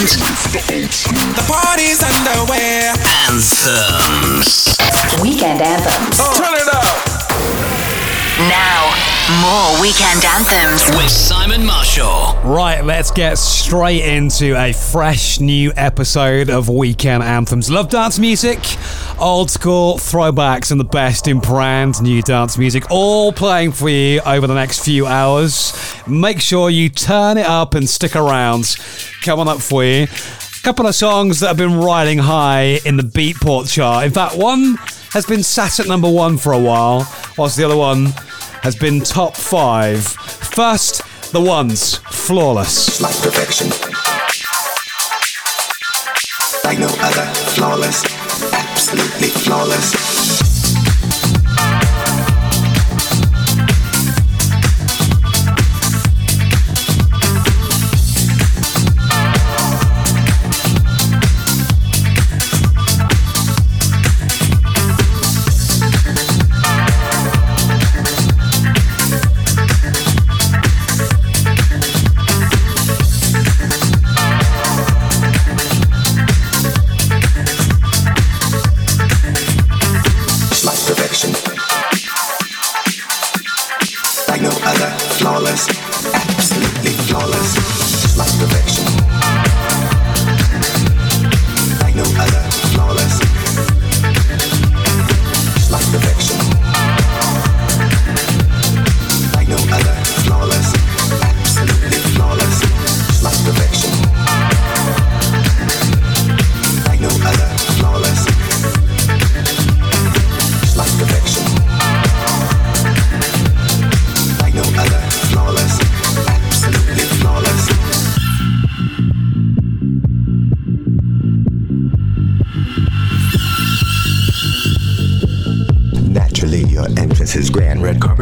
weekend. The party's underway. Anthems. Weekend anthems. Oh. Turn it up. Now, more weekend anthems. With Simon Marshall. Right, let's get straight into a fresh new episode of Weekend Anthems. Love dance music, old school throwbacks, and the best in brand new dance music, all playing for you over the next few hours. Make sure you turn it up and stick around. Coming up for you. A couple of songs that have been riding high in the Beatport chart. In fact, one has been sat at number one for a while, whilst the other one has been top five. First, the ones, flawless. like perfection. Like no other, flawless, absolutely flawless.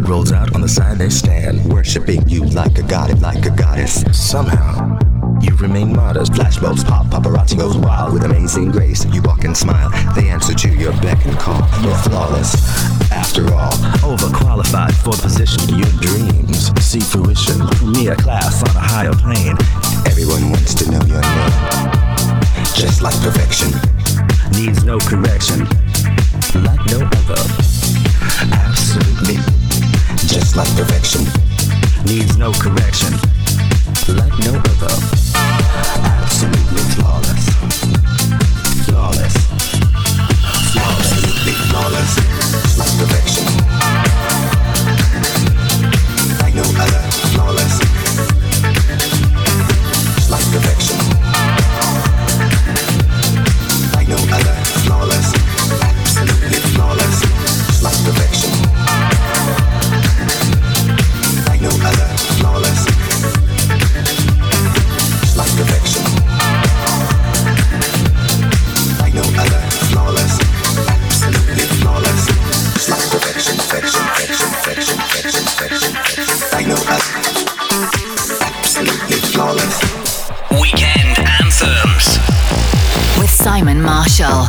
Rolls out on the side they stand, worshiping you like a god, like a goddess. Somehow, you remain modest. Flashbulbs pop, paparazzi goes wild with amazing grace. You walk and smile, they answer to your beck and call. You're flawless, after all. Overqualified for the position. Your dreams see fruition. Me a class on a higher plane. Everyone wants to know your name. Just like perfection. Needs no correction. Like no other. Absolutely. Just like perfection. Needs no correction. Like no other. Absolutely flawless. Simon Marshall.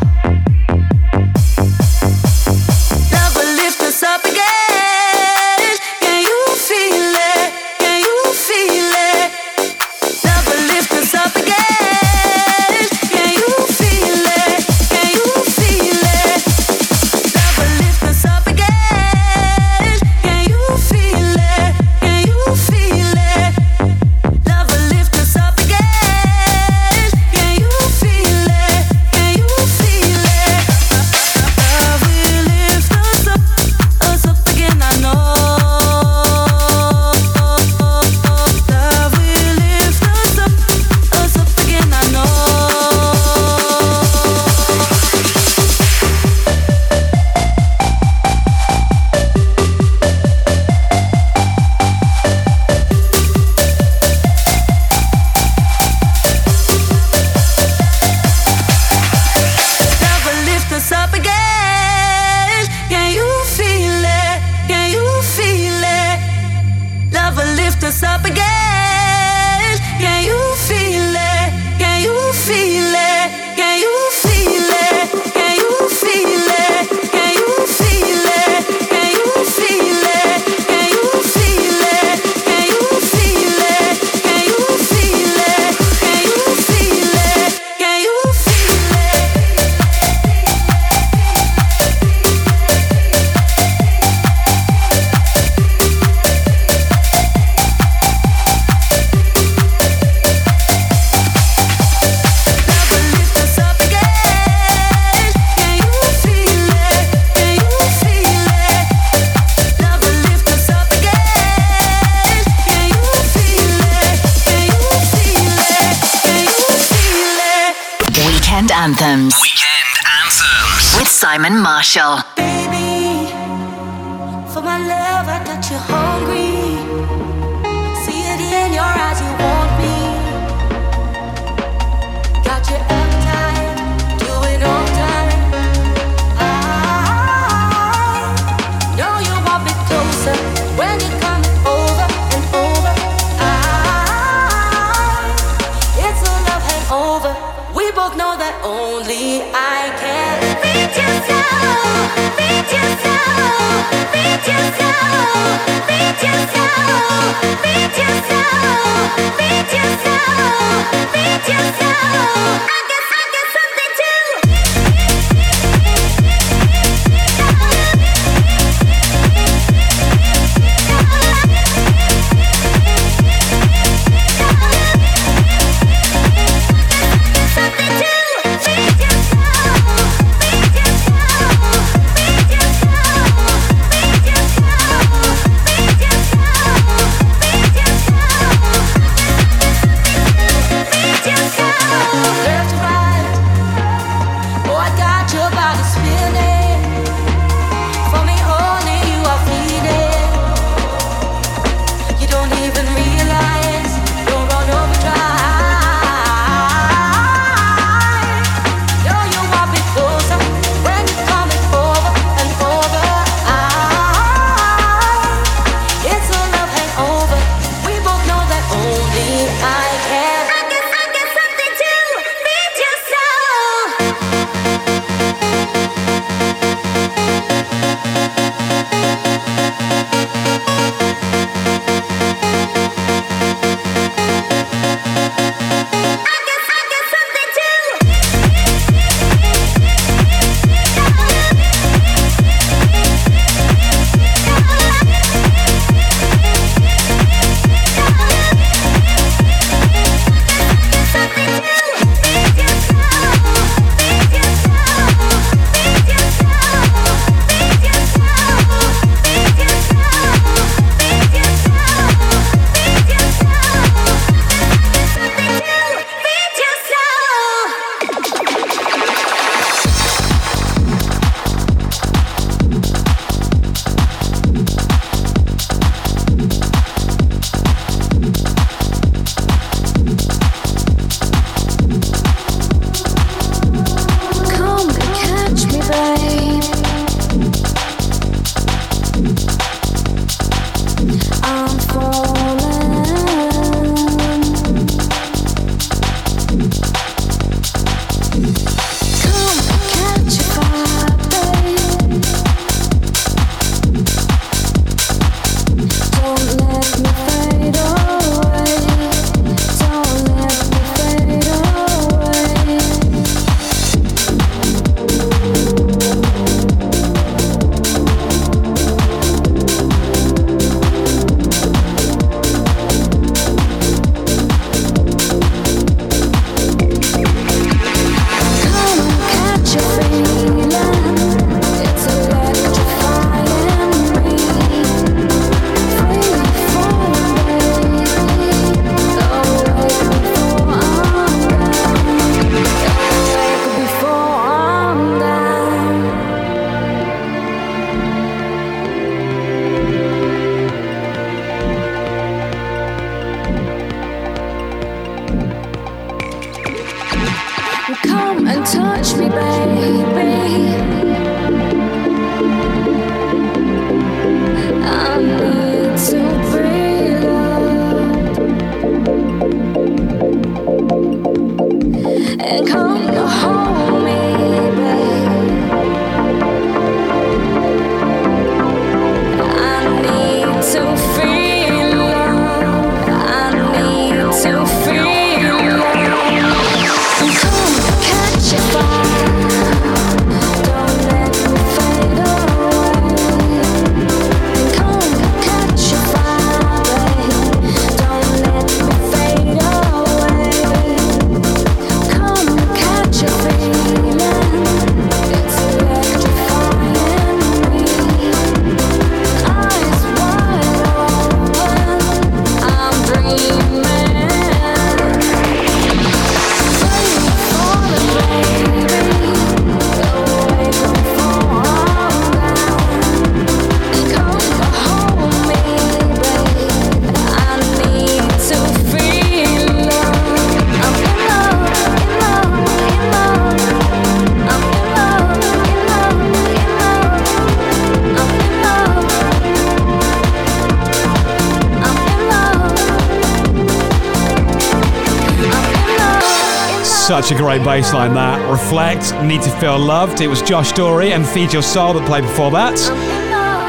Such a great bass line that. Reflekt, Need to Feel Loved. It was Josh Dorey and Feed Your Soul that played before that.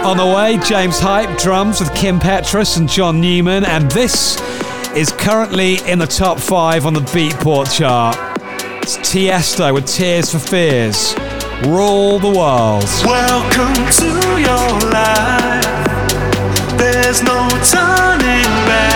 On the way, James Hype, drums with Kim Petras and John Newman, and this is currently in the top five on the Beatport chart. It's Tiesto with Tears for Fears. Rule the world. Welcome to your life. There's no turning back.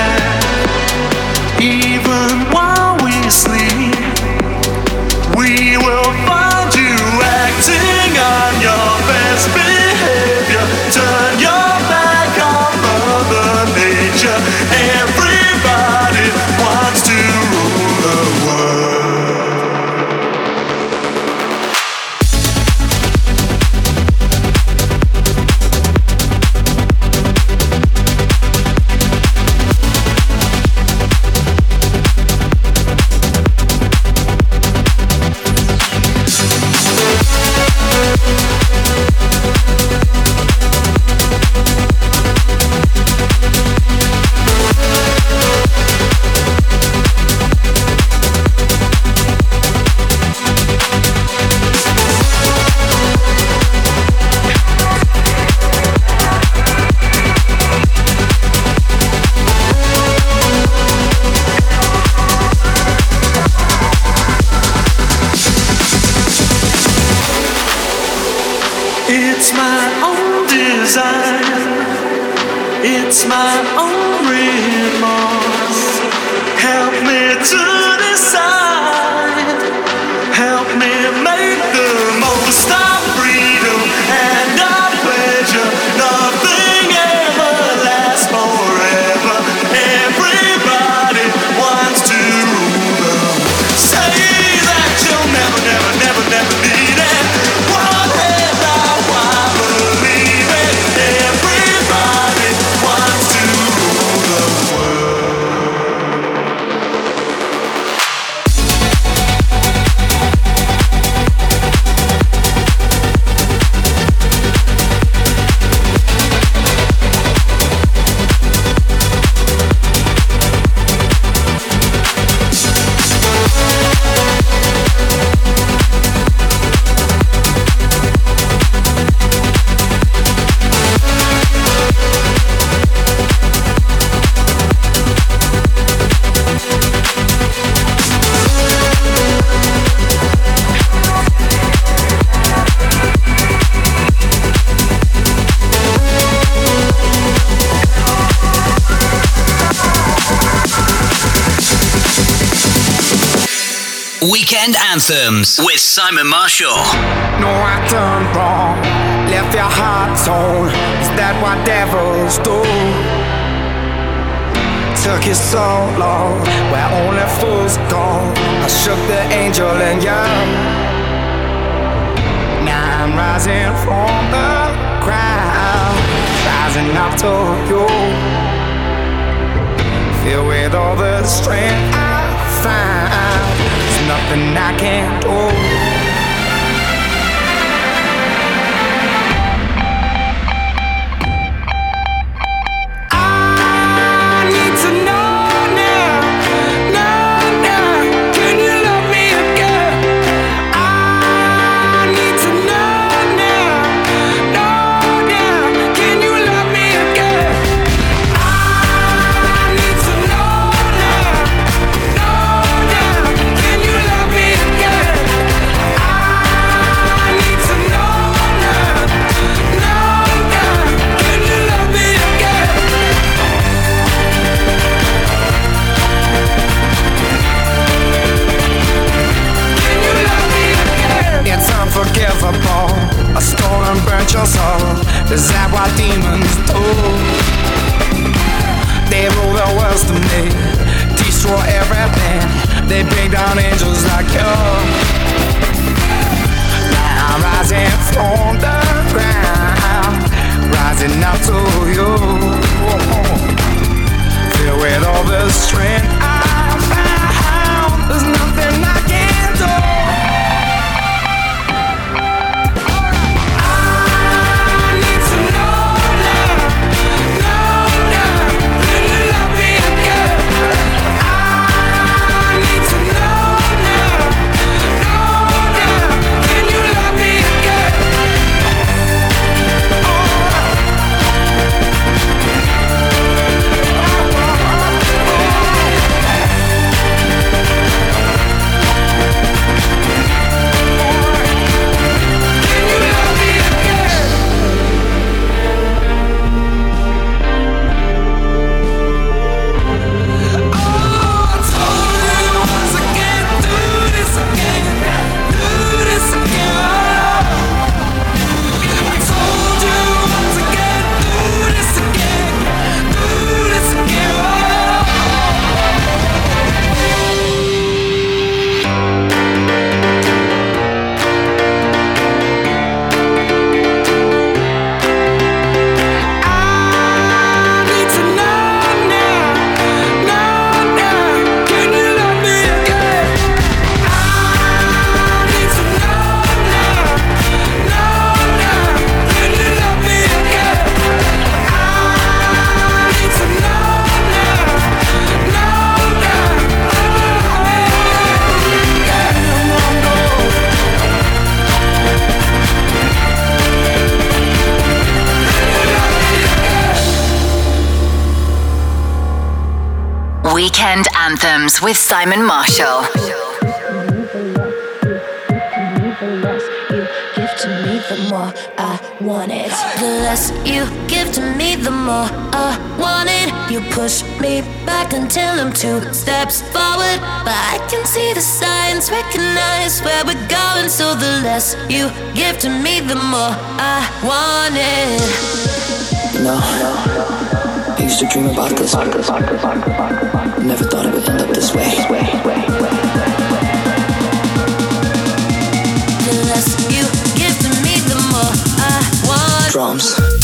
Simon Marshall. No, I done wrong. Left your heart torn. Is that what devils do? Took you so long, where only fools go. I shook the angel and young. Now I'm rising from the ground, rising up to you. Filled with all the strength I find. Nothing I can't do. Is that what demons do? They rule the world to me, destroy everything. They bring down angels like you. Now I'm rising from the ground, rising up to you. Filled with all the strength I Weekend Anthems with Simon Marshall. The less you give to me, the more I want it. You push me back until I'm two steps forward. But I can see the signs, recognize where we're going. So the less you give to me, the more I want it. no. no, no used to dream about this. Never thought it would end up this way. Drums.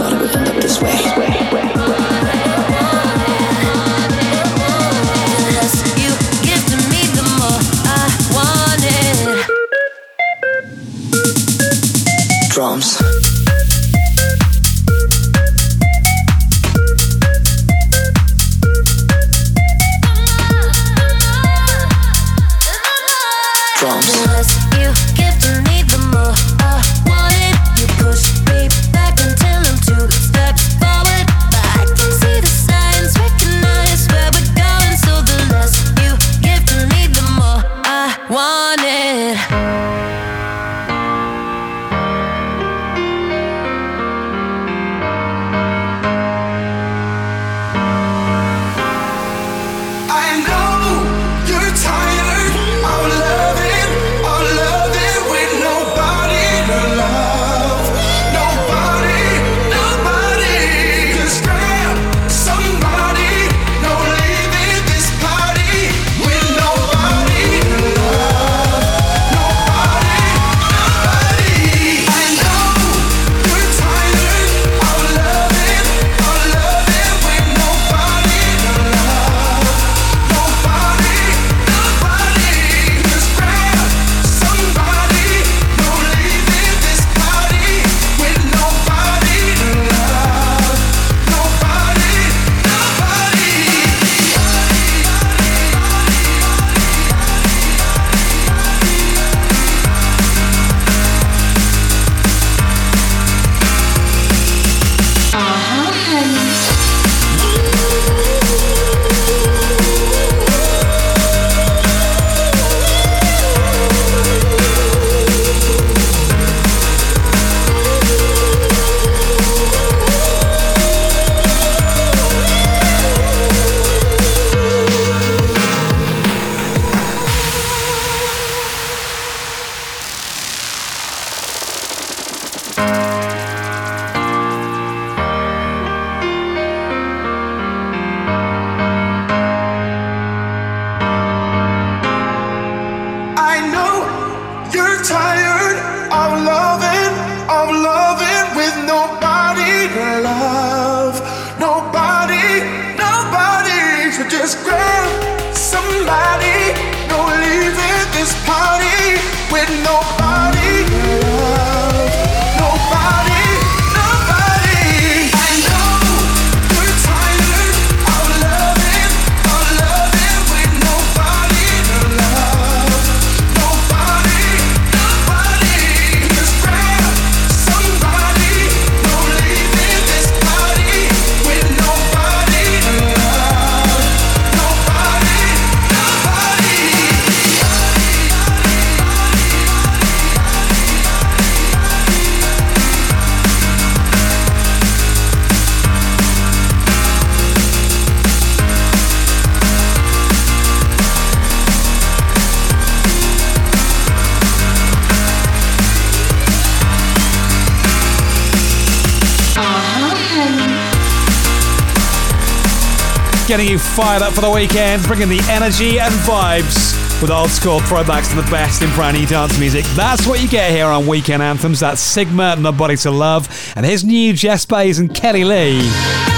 fired up for the weekend, bringing the energy and vibes with old school throwbacks to the best in brand new dance music. That's what you get here on Weekend Anthems. That's Sigma, Nobody to Love, and his new Jess Bays and Kelli-Leigh.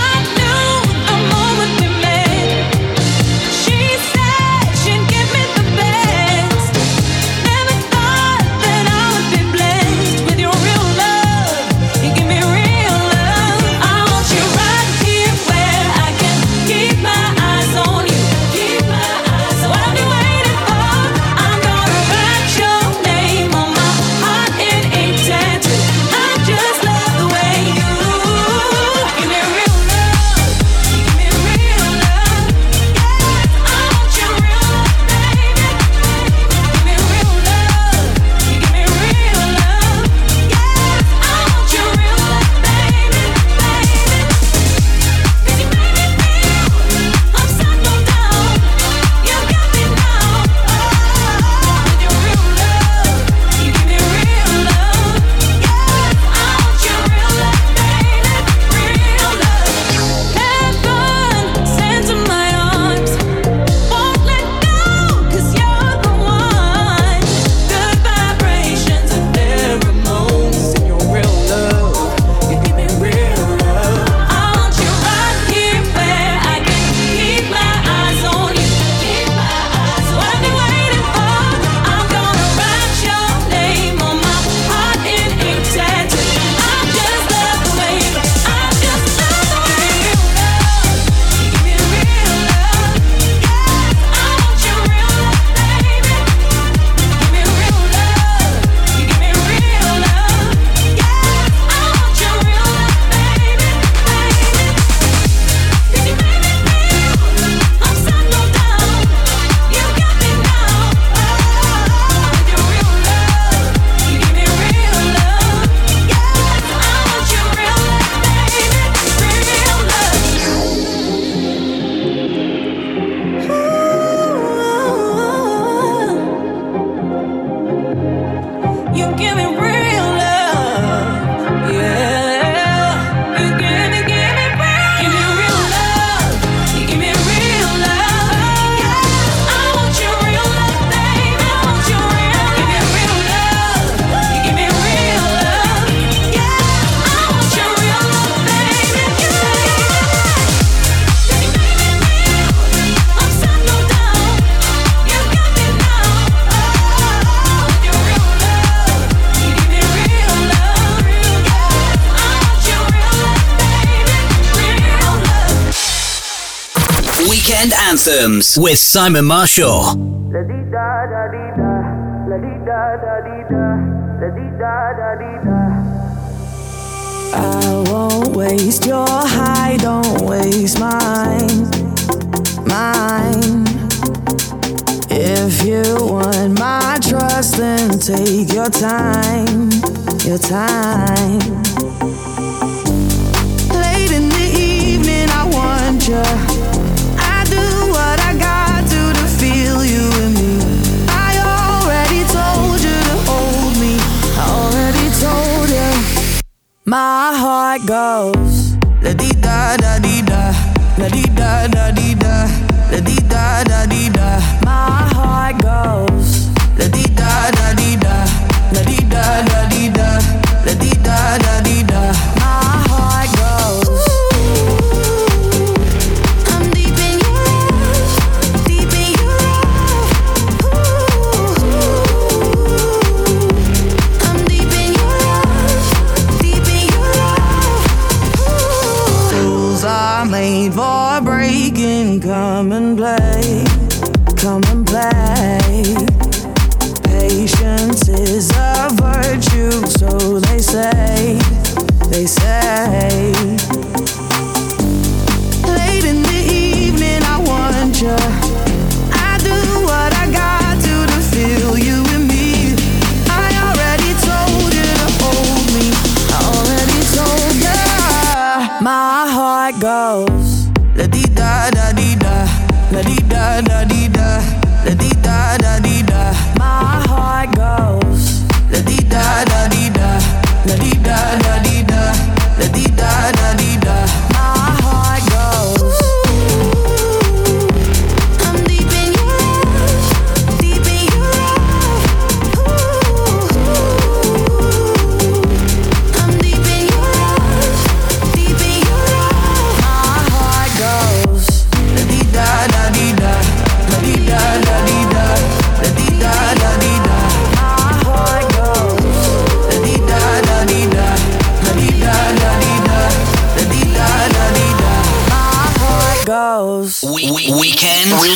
Rhythms with Simon Marshall. I won't waste your high, don't waste mine, mine. If you want my trust, then take your time, your time. let go.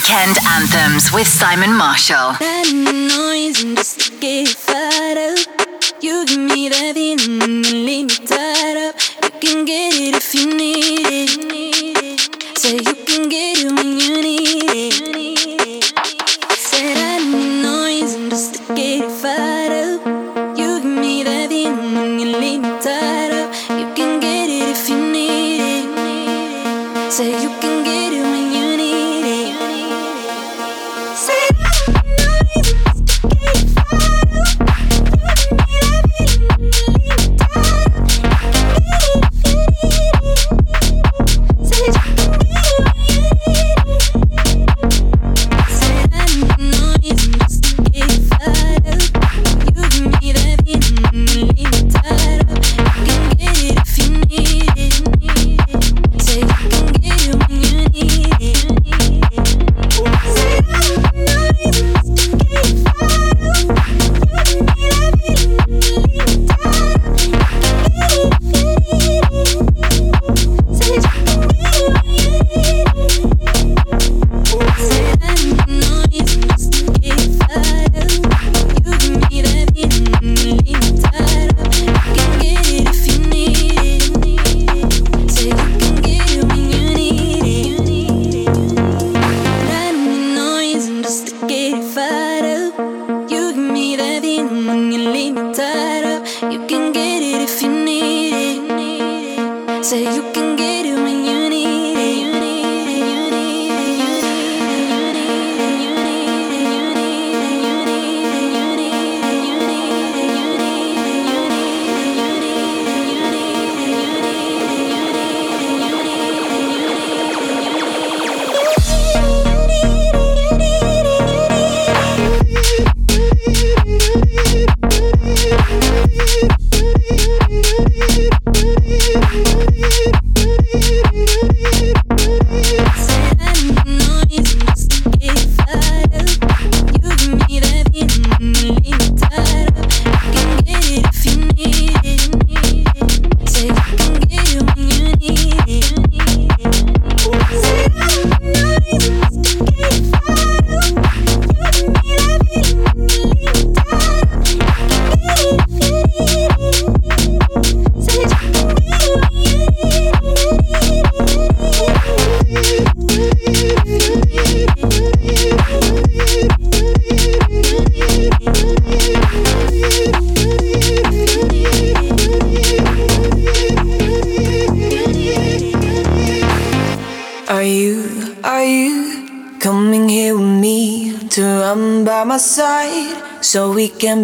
Weekend Anthems with Simon Marshall.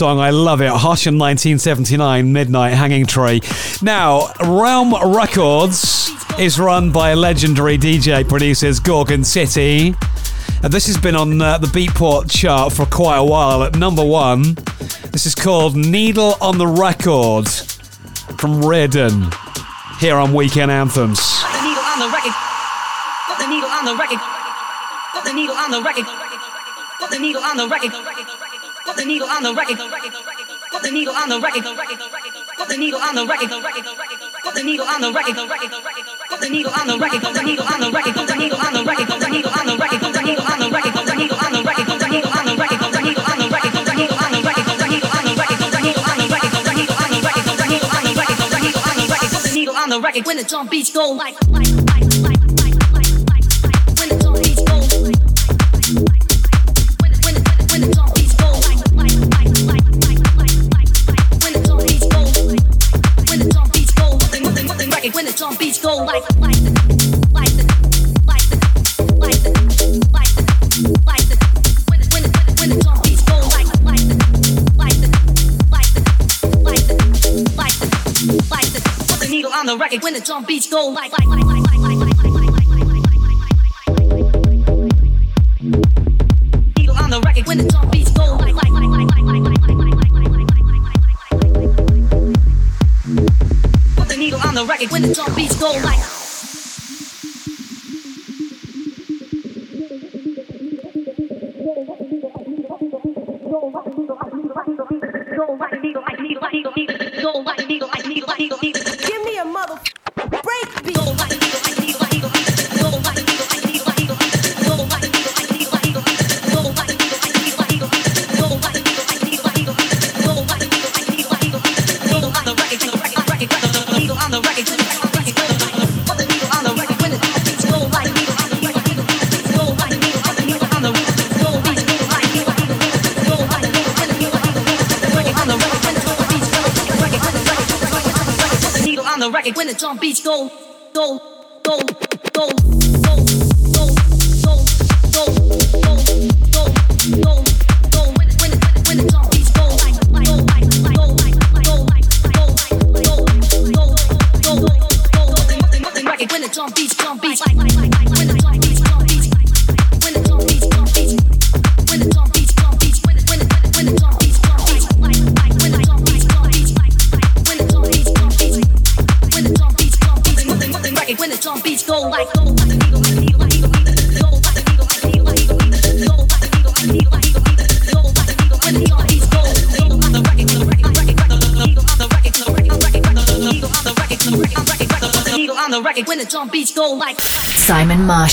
Song. I love it. HOSH in 1979, Midnight Hanging Tree. Now, Realm Records is run by legendary DJ producers Gorgon City. And this has been on uh, the Beatport chart for quite a while at number one. This is called Needle on the Record from Riordan here on Weekend Anthems. Put the needle on the record. Put the needle on the record. Put the needle on the record. Put the needle on the record. The needle on the record. Put the needle on the record. Put the needle on the record. Put the needle on the record. Put the needle on the record. Put the needle on the record. Put the needle on the record. Put the needle on the record. Put the needle on the record. Put the needle on the record. Put the needle on the record. Put the needle on the record. Put the needle on the record. Put the needle on the record. Put the needle on the record. Put the needle on the record. Put the needle on the record. Put the needle on the record. Put the needle on the record. When the drum beats go like when the drum beats go like like like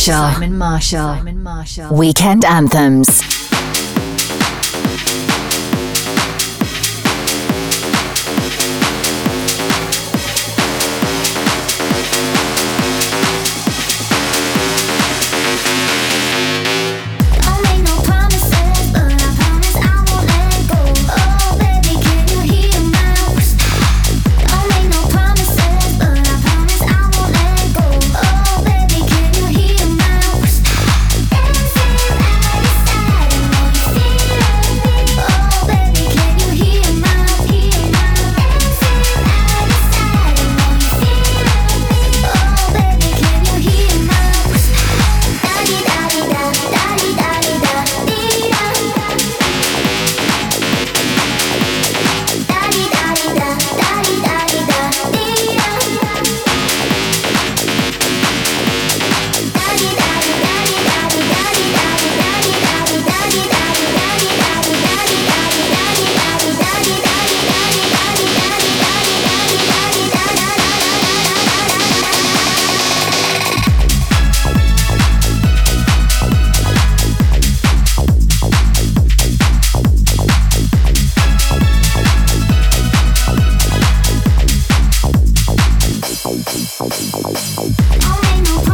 Marshall. Simon Marshall. Simon Marshall. Weekend Anthems. I know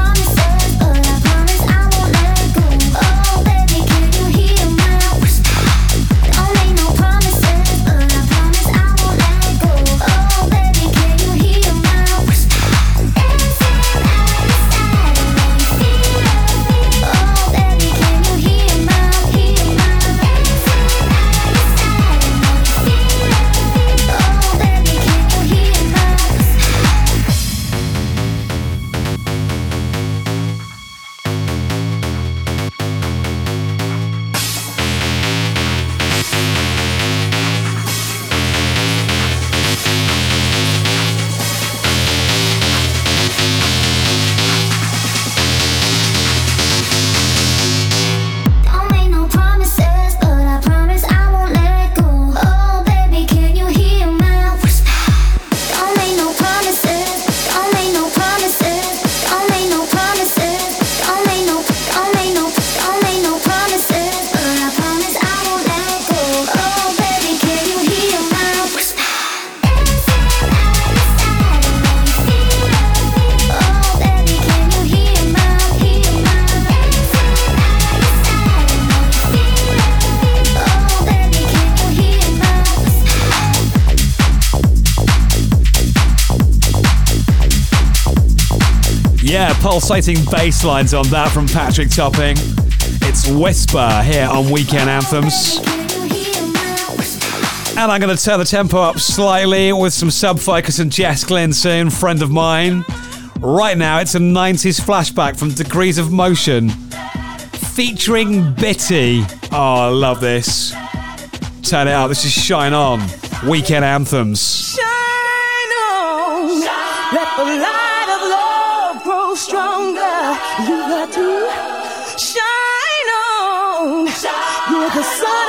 pulsating bass lines on that from Patrick Topping. It's Whisper here on Weekend Anthems. And I'm going to turn the tempo up slightly with some Sub Focus and Jess Glynne soon, friend of mine. Right now, it's a 90s flashback from Degrees of Motion featuring Biti. Oh, I love this. Turn it up. This is Shine On Weekend Anthems. Shine on. Shine. Let the light Cause I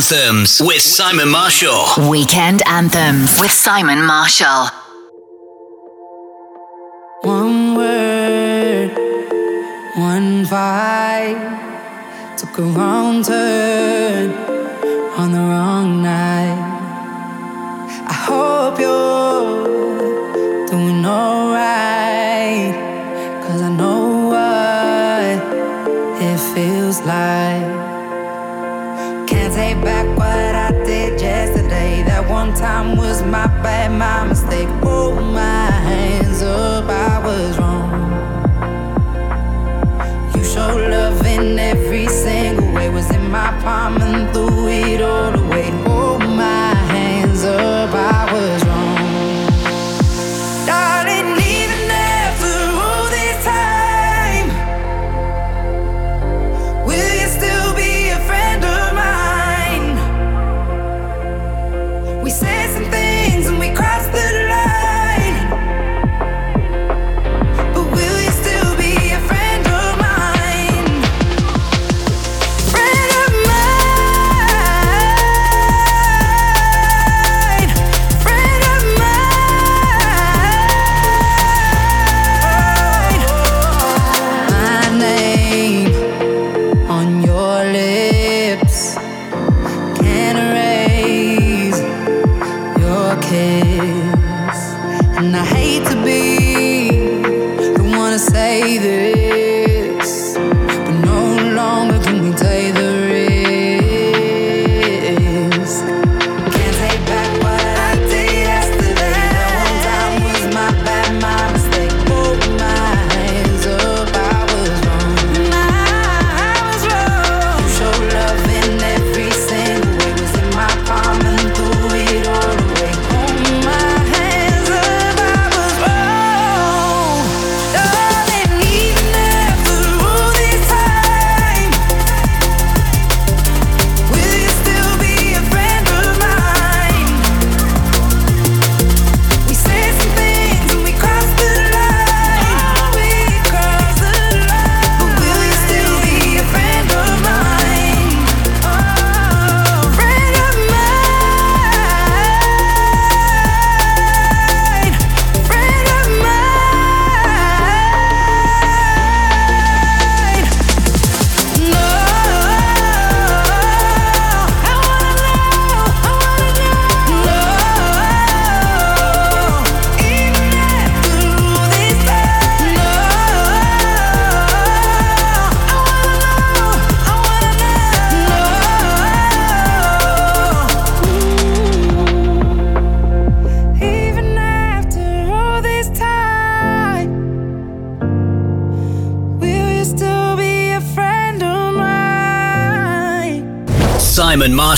Anthems with Simon Marshall. Weekend Anthems with Simon Marshall. One word, one vibe, took a wrong turn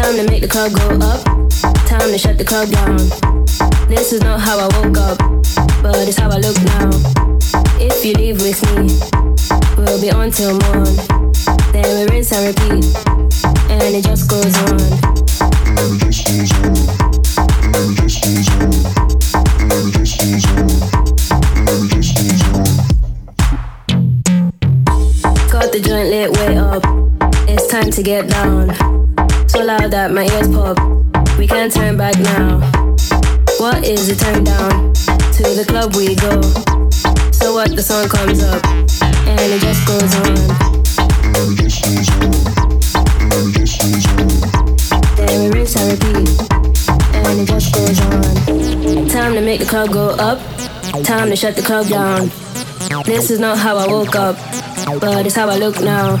Time to make the club go up. Time to shut the club down. This is not how I woke up, but it's how I look now. If you leave with me, we'll be on till morn. Then we rinse and repeat, and it just goes on. Got the joint lit way up. It's time to get down. Loud that my ears pop. We can't turn back now. What is the turn down? To the club we go. So what the song comes up and it just goes on. Then we rinse and repeat, and it just goes on. Time to make the club go up. Time to shut the club down. This is not how I woke up, but it's how I look now.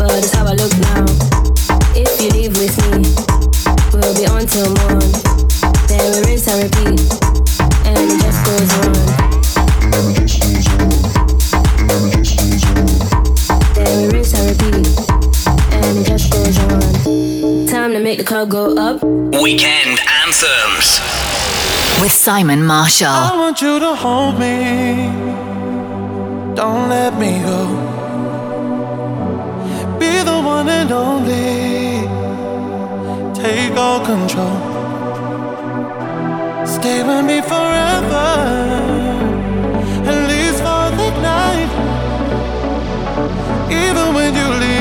but it's how I look now. If you leave with me, we'll be on till morn. Then we rinse and repeat, and it just goes on. Then we rinse and repeat, and it just goes on. Time to make the club go up. Weekend anthems. With Simon Marshall. I want you to hold me. Don't let me go. One and only. Take all control. Stay with me forever. At least for the night. Even when you leave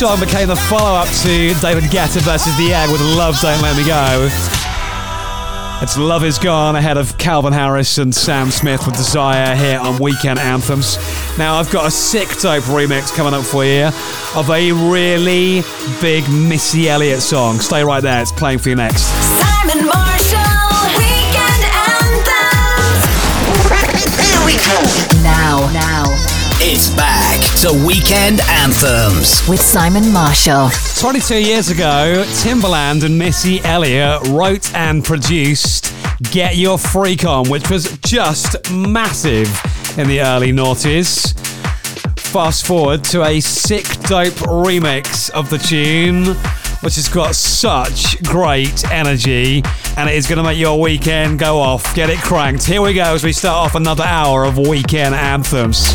song became the follow up to David Guetta versus The Egg with Love Don't Let Me Go. It's Love Is Gone ahead of Calvin Harris and Sam Smith with Desire here on Weekend Anthems. Now, I've got a sick dope remix coming up for you of a really big Missy Elliott song. Stay right there, it's playing for you next. Simon Marshall, Weekend Anthems. Here we go. Now, now. It's back to Weekend Anthems with Simon Marshall. 22 years ago, Timbaland and Missy Elliott wrote and produced Get Your Freak On, which was just massive in the early noughties. Fast forward to a sick dope remix of the tune, which has got such great energy and it is going to make your weekend go off. Get it cranked. Here we go as we start off another hour of Weekend Anthems.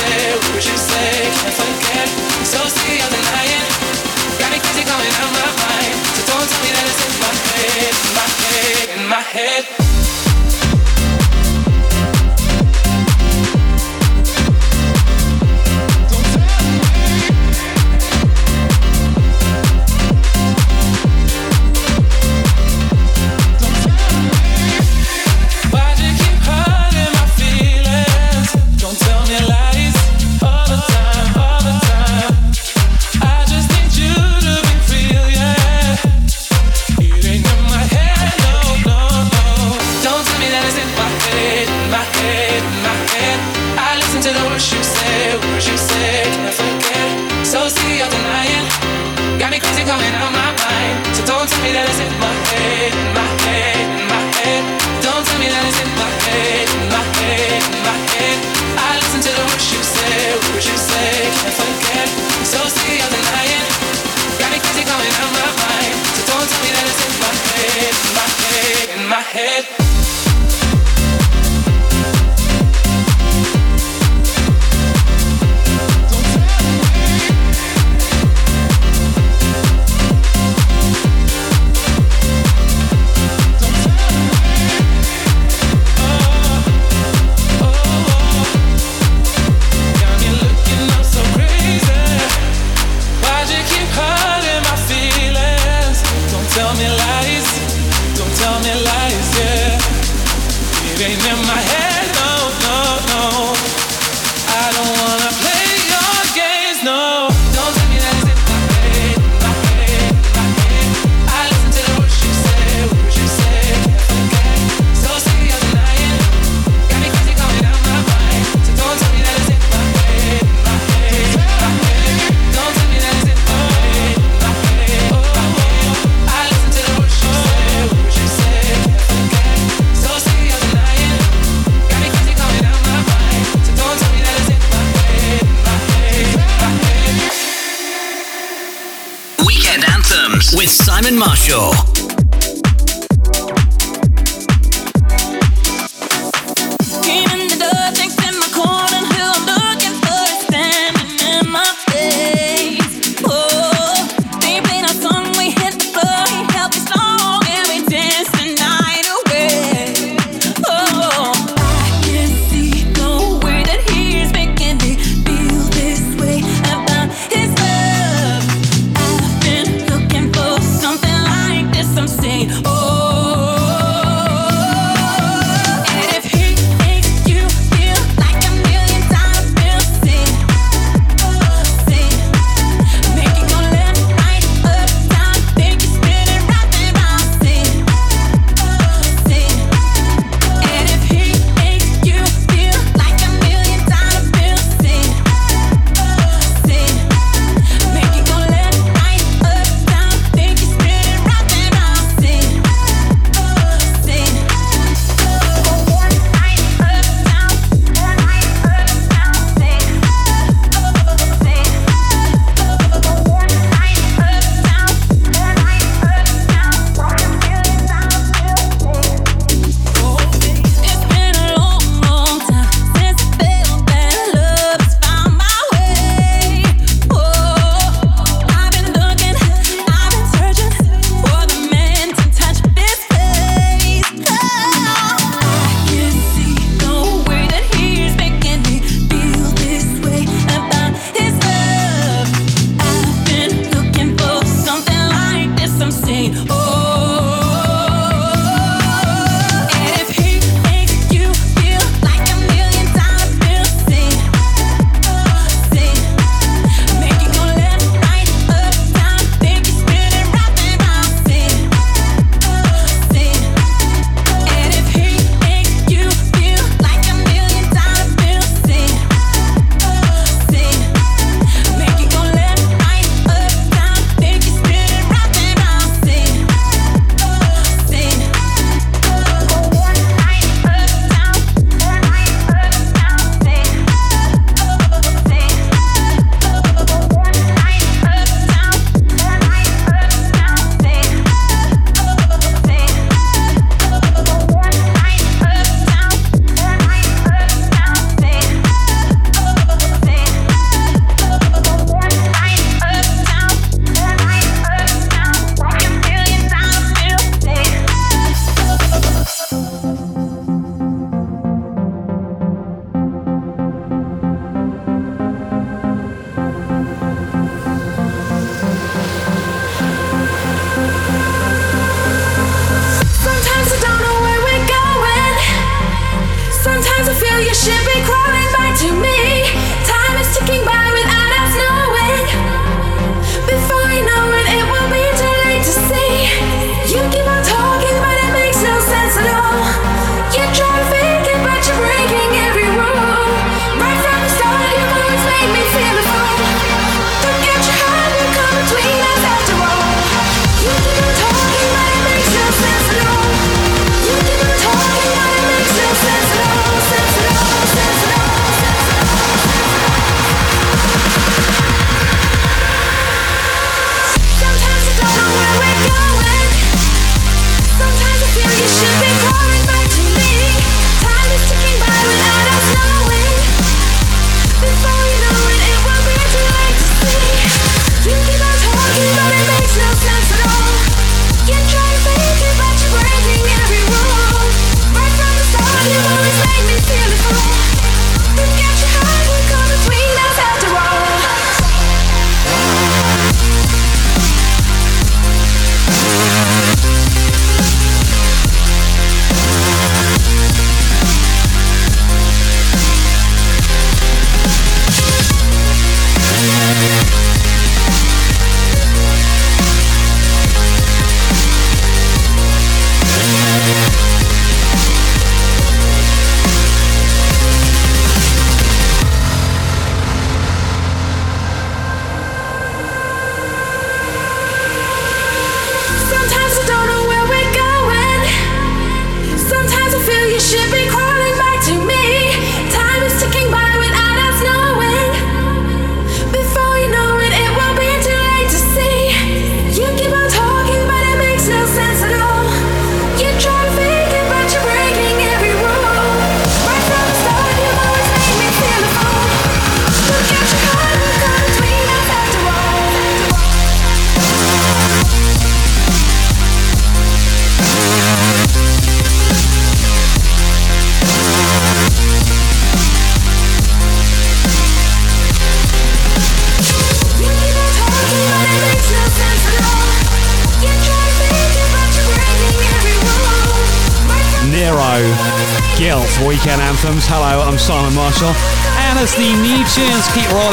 what you say.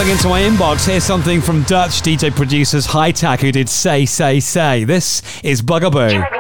coming into my inbox. Here's something from Dutch DJ producers Hi-Tack, who did Say, Say, Say. This is Bug A Boo.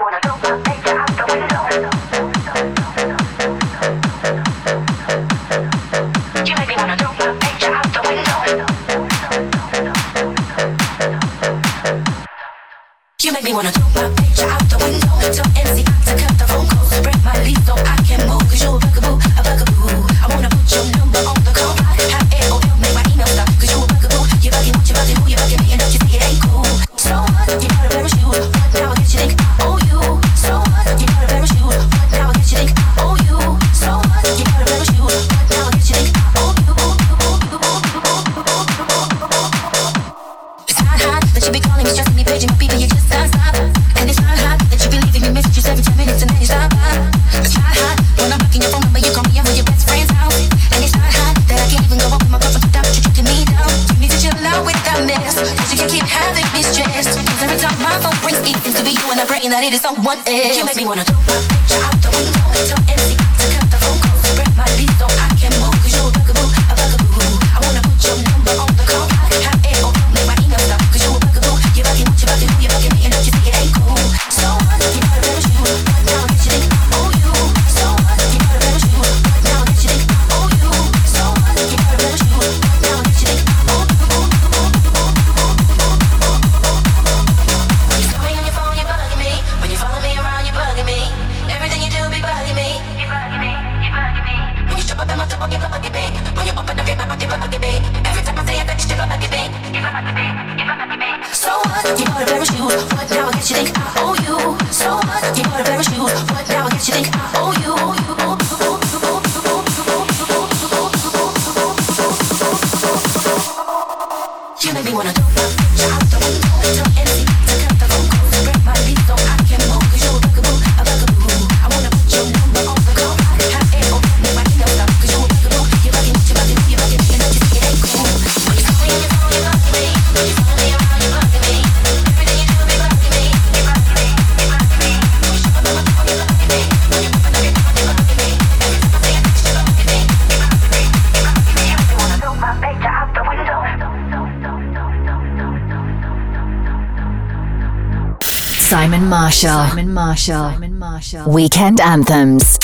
Marshall. Simon Marshall. Simon Marshall. Weekend Anthems.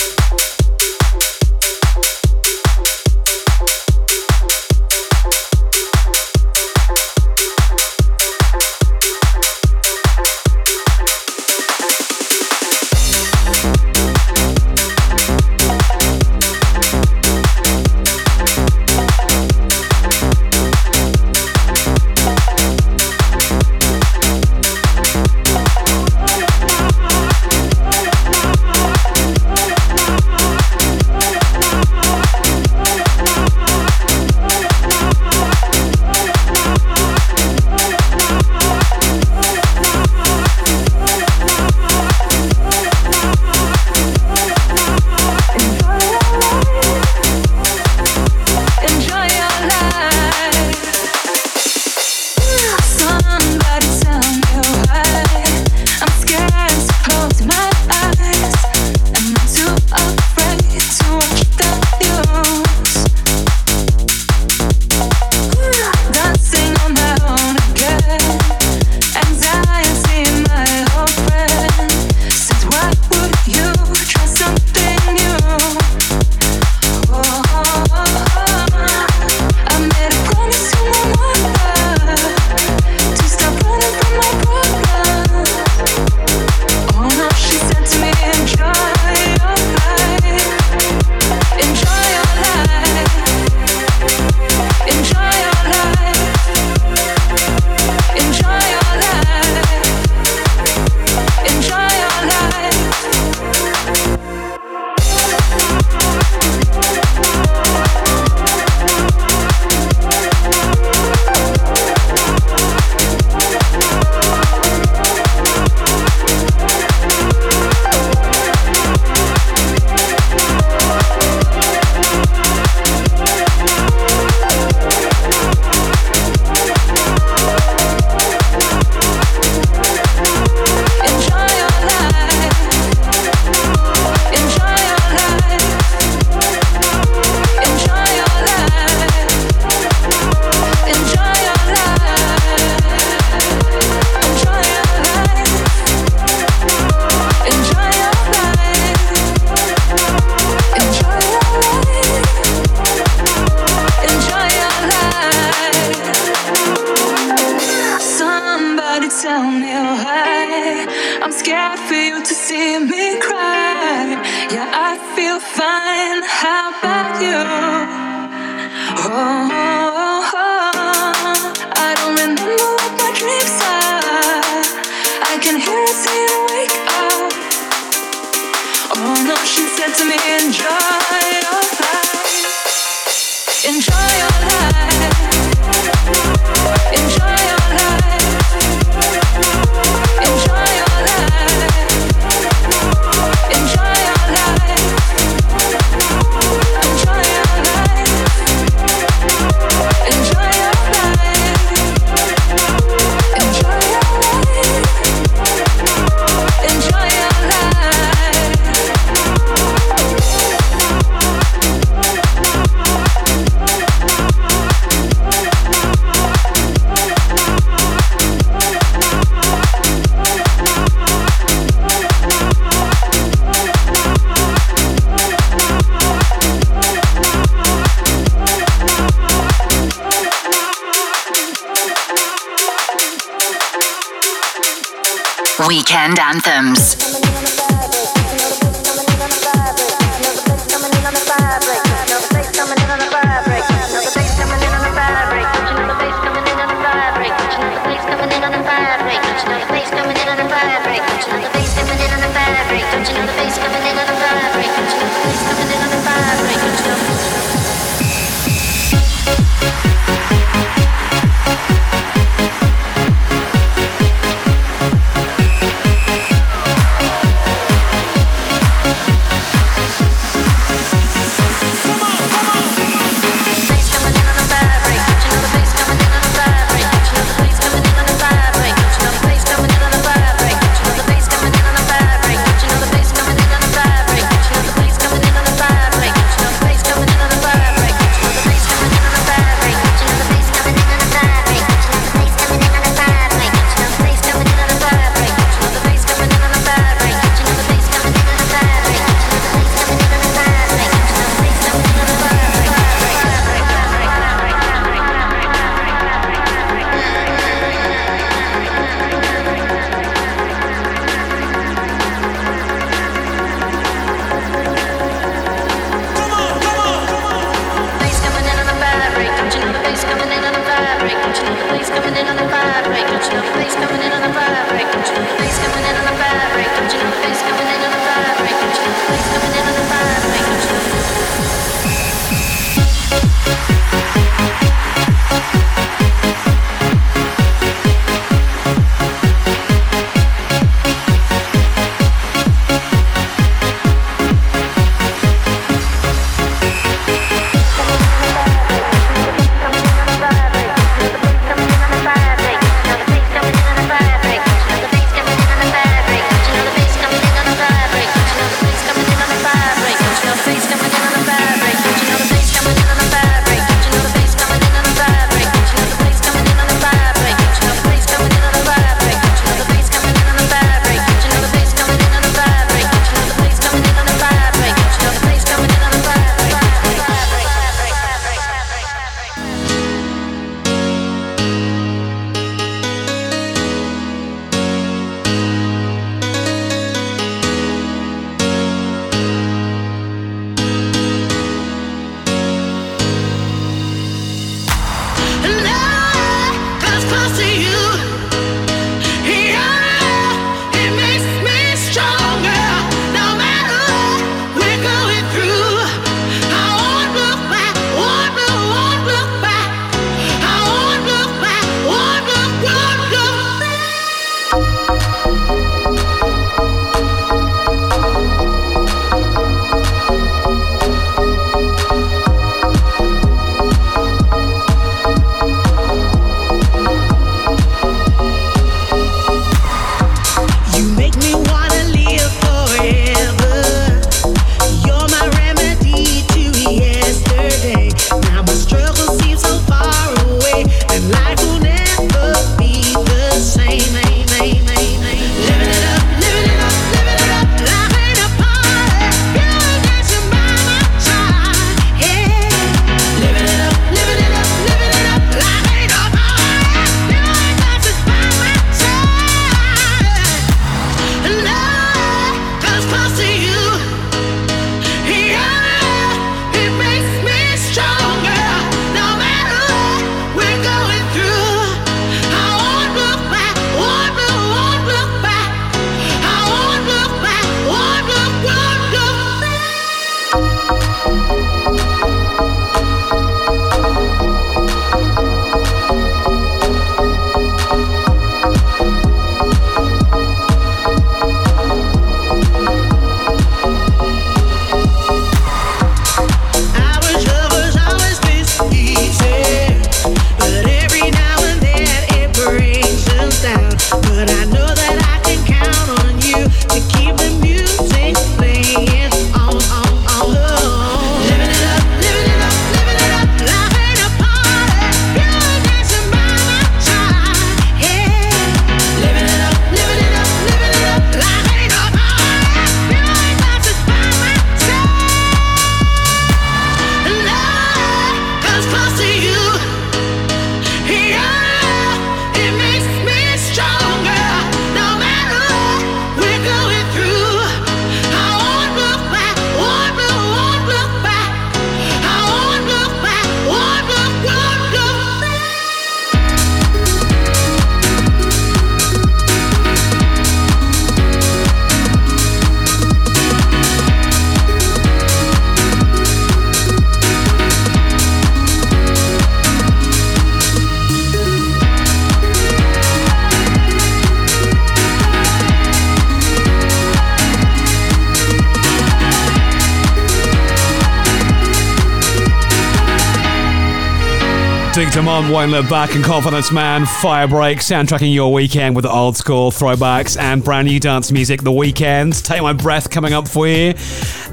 Won't Look Back and Confidence Man, Firebreak, soundtracking your weekend with old school throwbacks and brand new dance music. The Weeknd, Take My Breath coming up for you,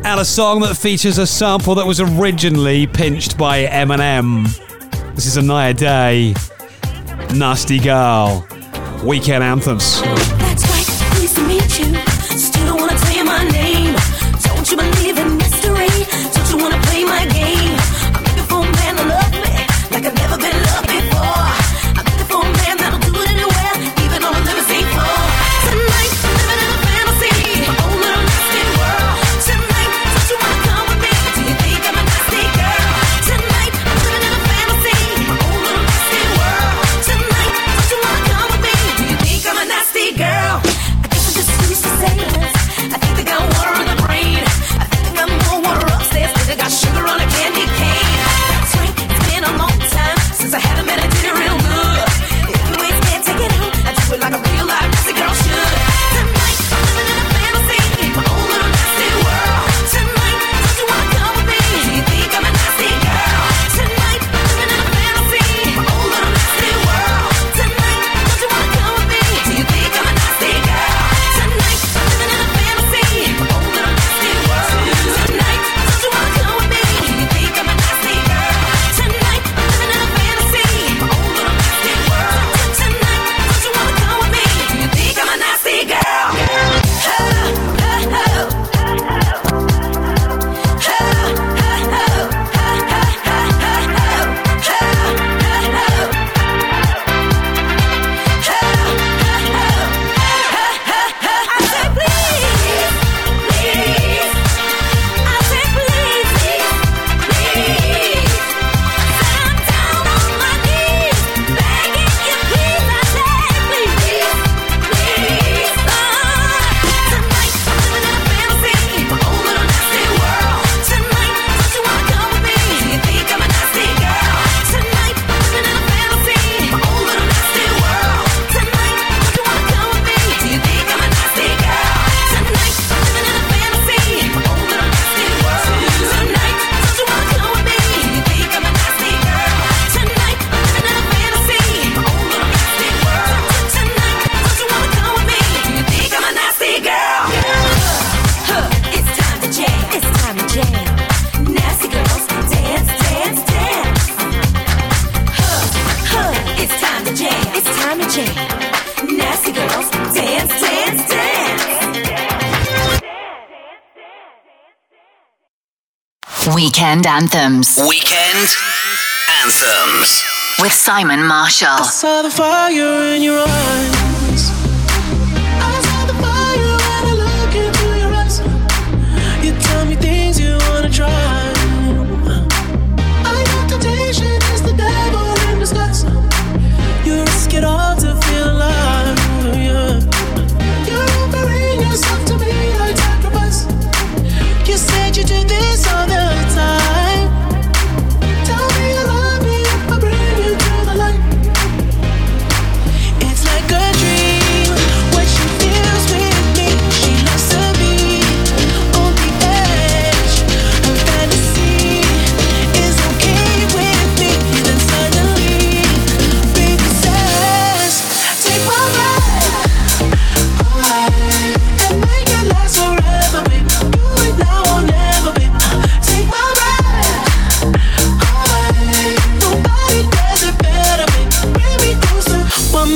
and a song that features a sample that was originally pinched by Eminem. This is a Inaya Day, Nasty Girl, Weekend Anthems. Weekend Anthems. Weekend Anthems. With Simon Marshall.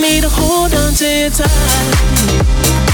me to hold on to your time.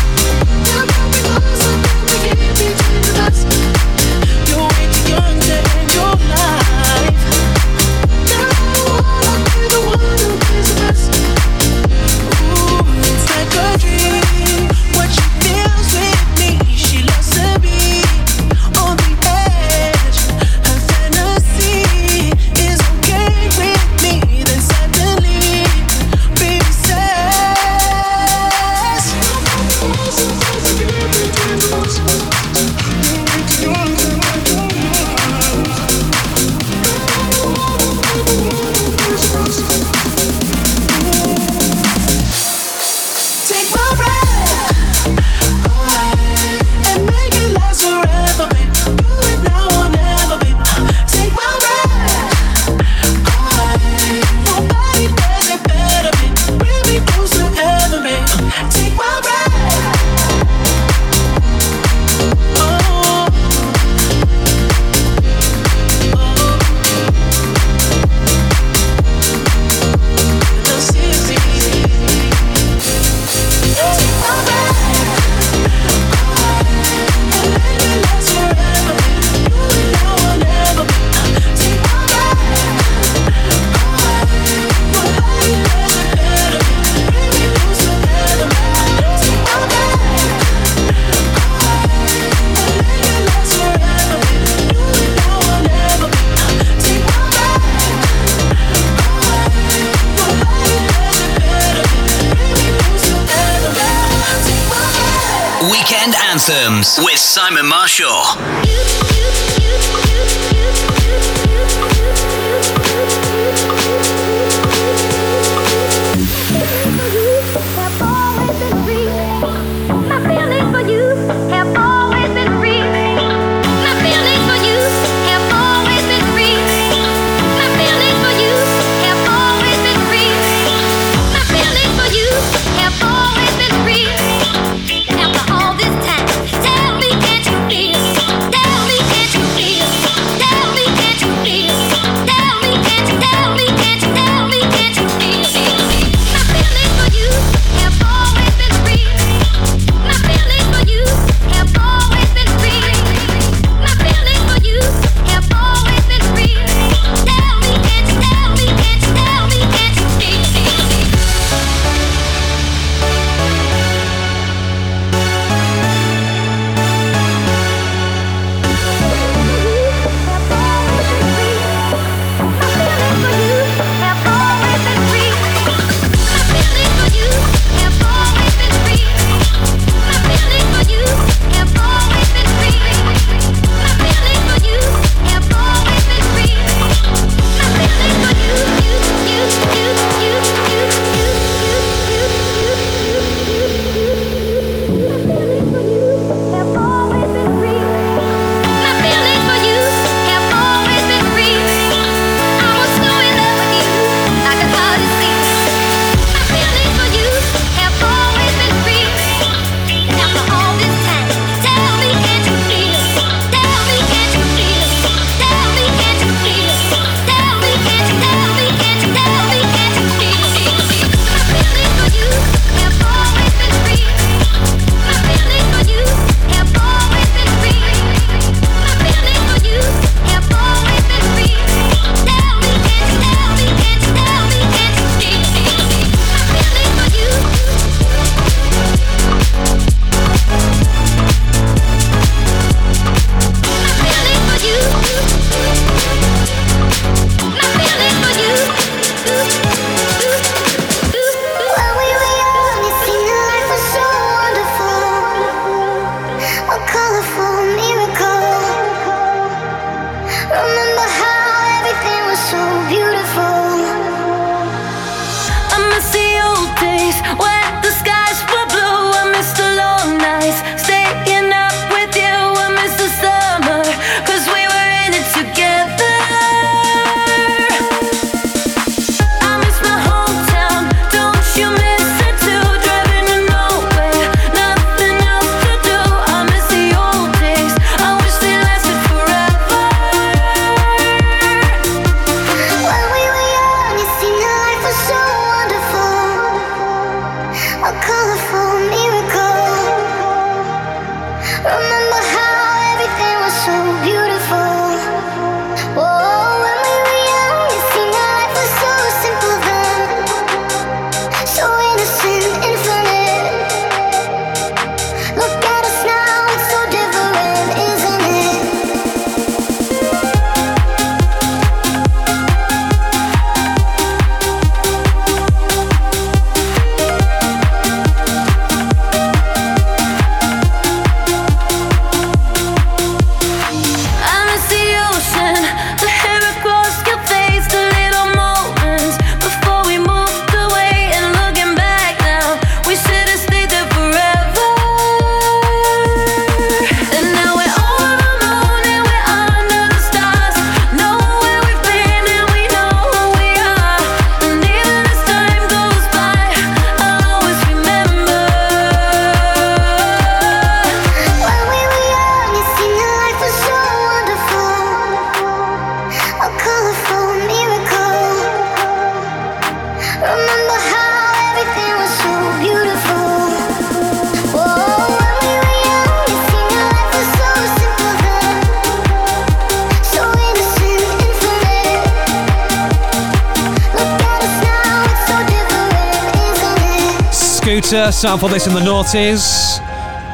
Sample this in the noughties.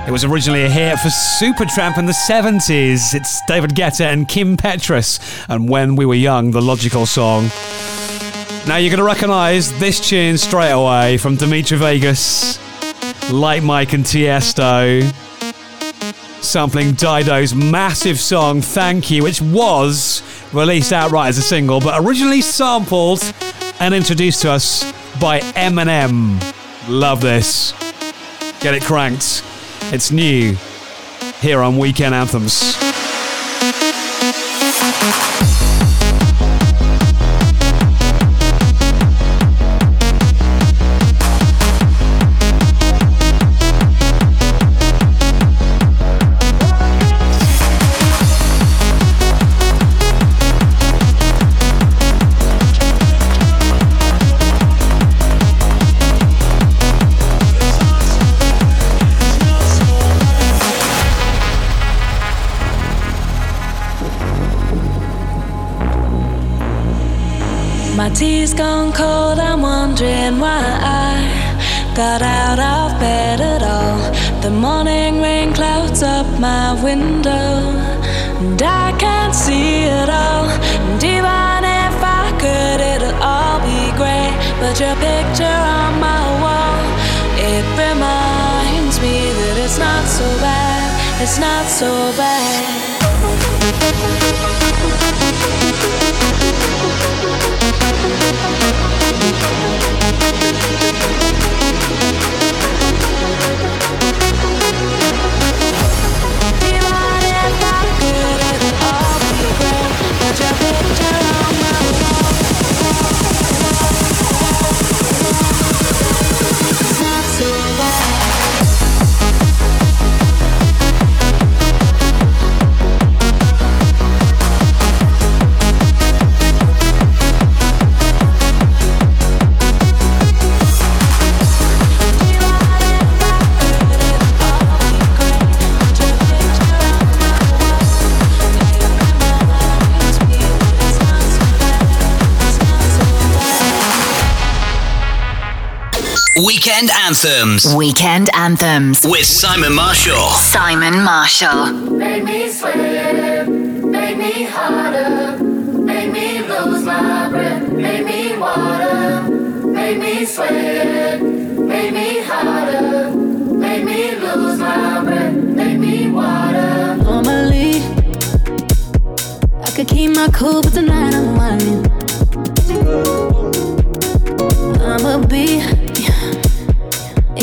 It was originally a hit for Supertramp in the 70s. It's David Guetta and Kim Petras, and When We Were Young, the logical song. Now you're going to recognize this tune straight away from Dimitri Vegas, Like Mike and Tiësto, sampling Dido's massive song Thank You, which was released outright as a single, but originally sampled and introduced to us by Eminem. Love this. Get it cranked. It's new here on Weekend Anthems. Got out of bed at all. The morning rain clouds up my window, and I can't see it all. And even if I could, it'll all be great. But your picture on my wall, it reminds me that it's not so bad, it's not so bad. Weekend Anthems Weekend Anthems. with Simon Marshall. Simon Marshall. Make me sweat, make me harder, make me lose my breath, make me water, make me sweat, make me harder, make me lose my breath, make me water. Normally, I could keep my cool, but tonight I'm whining. I'ma be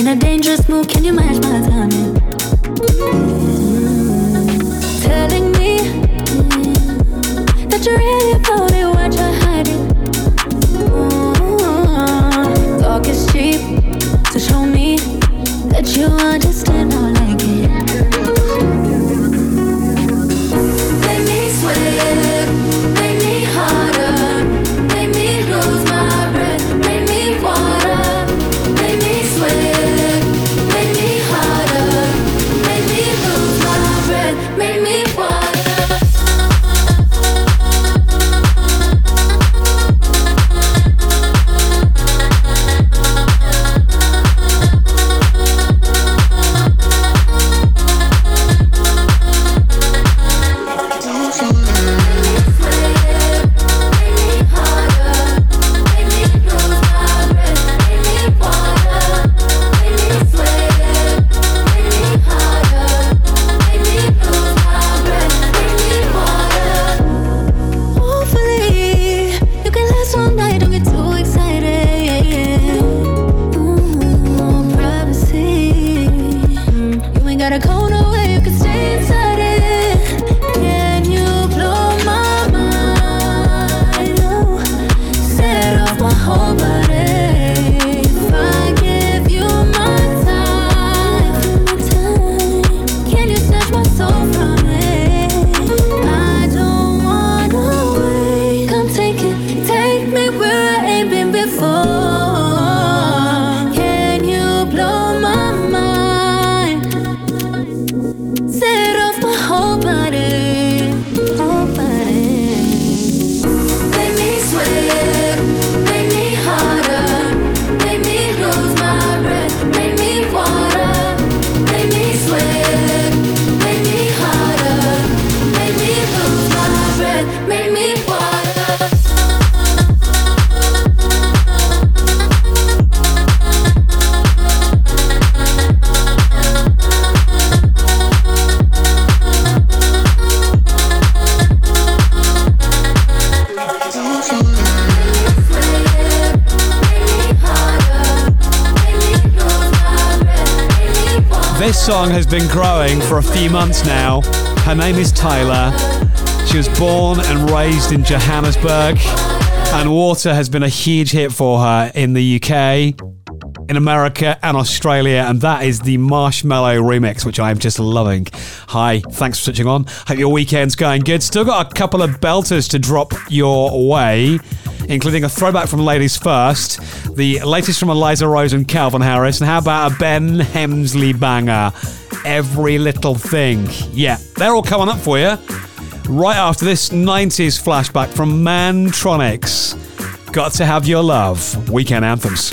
in a dangerous mood. Can you match my timing? Telling me that you're really about it, what you're hiding. Mm, Talk is cheap, so show me that you understand how months now. Her name is Tyla. She was born and raised in Johannesburg, and Water has been a huge hit for her in the UK, in America, and Australia. And that is the Marshmello remix, which I'm just loving. Hi, thanks for switching on. Hope your weekend's going good. Still got a couple of belters to drop your way including a throwback from Ladies First, the latest from Eliza Rose and Calvin Harris, and how about a Ben Hemsley banger? every little thing. Yeah, they're all coming up for you right after this 90s flashback from Mantronix. Got to have your love. Weekend anthems.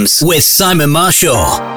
With Simon Marshall.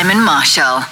Simon Marshall.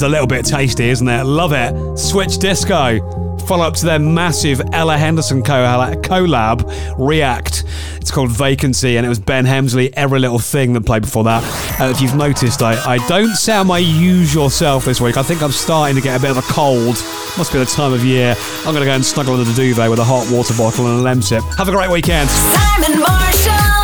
Is a little bit tasty, isn't it? Love it. Switch Disco. Follow up to their massive Ella Henderson co- collab, React. It's called Vacancy, and it was Ben Hemsley, Every Little Thing that played before that. Uh, if you've noticed, I, I don't sound my usual self this week. I think I'm starting to get a bit of a cold. Must be the time of year. I'm going to go and snuggle under the duvet with a hot water bottle and a lemsip. Have a great weekend. Simon Marshall.